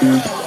Yeah.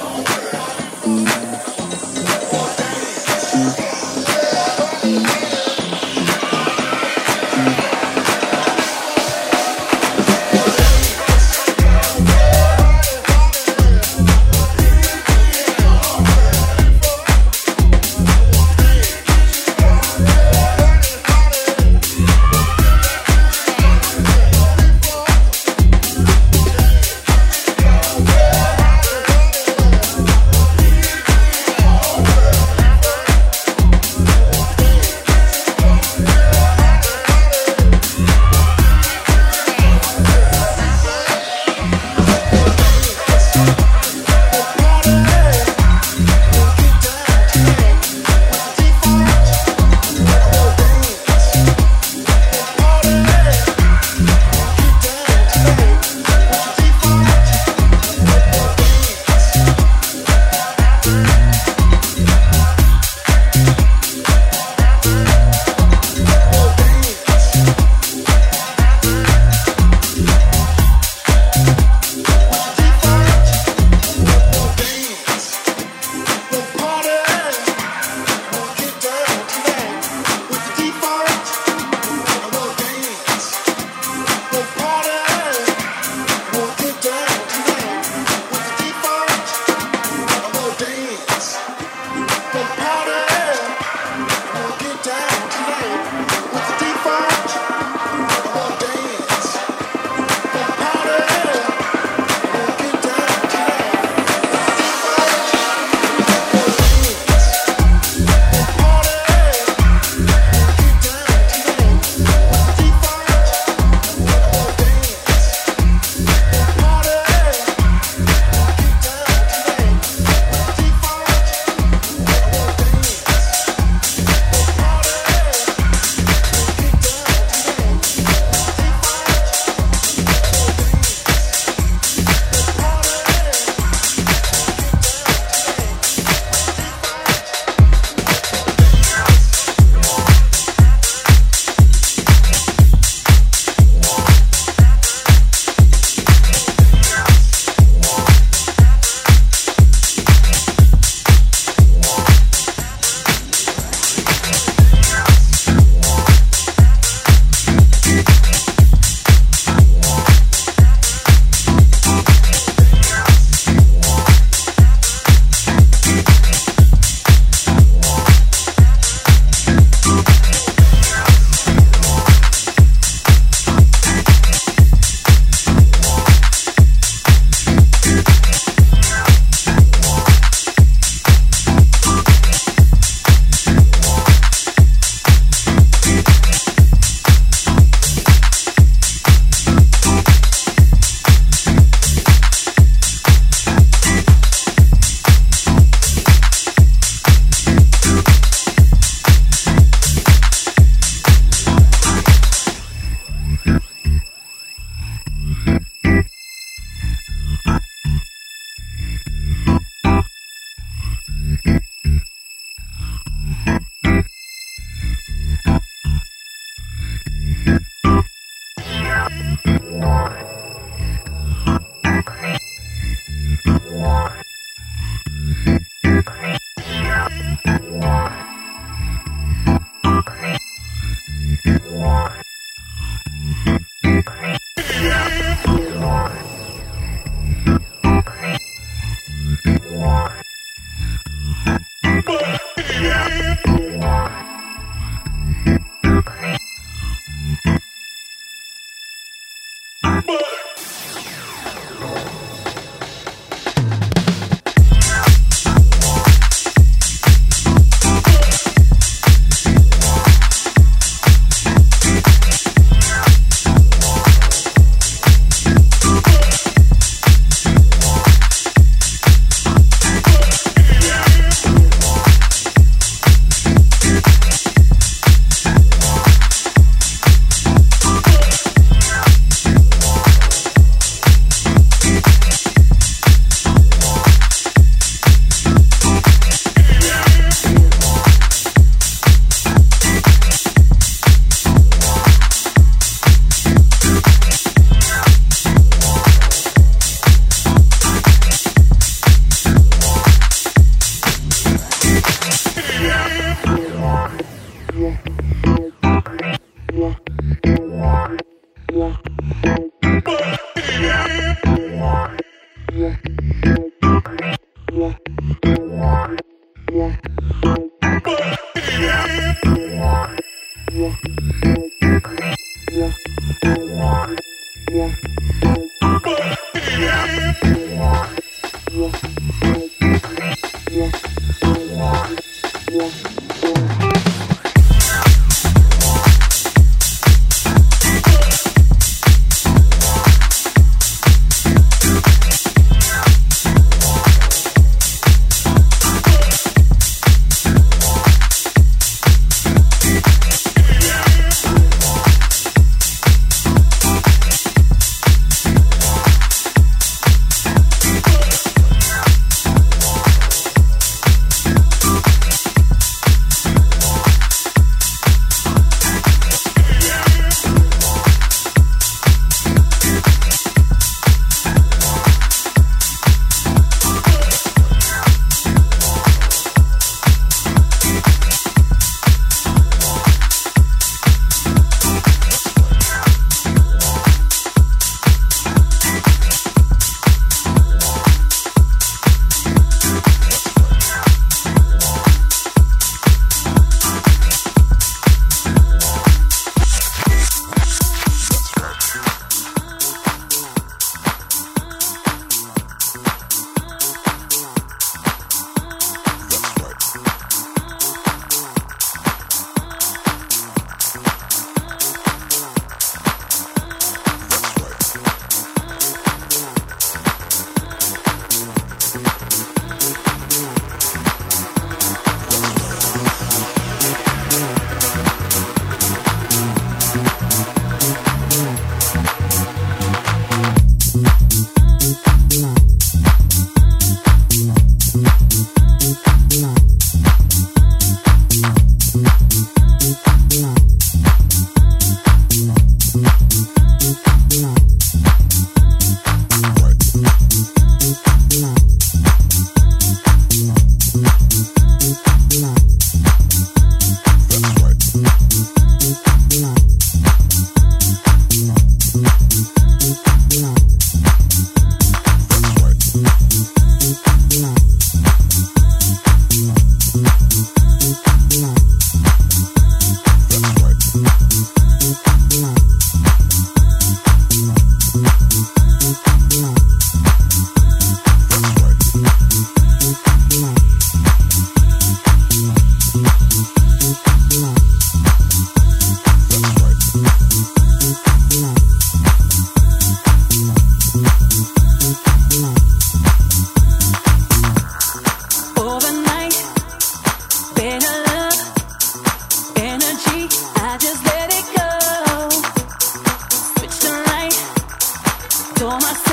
toma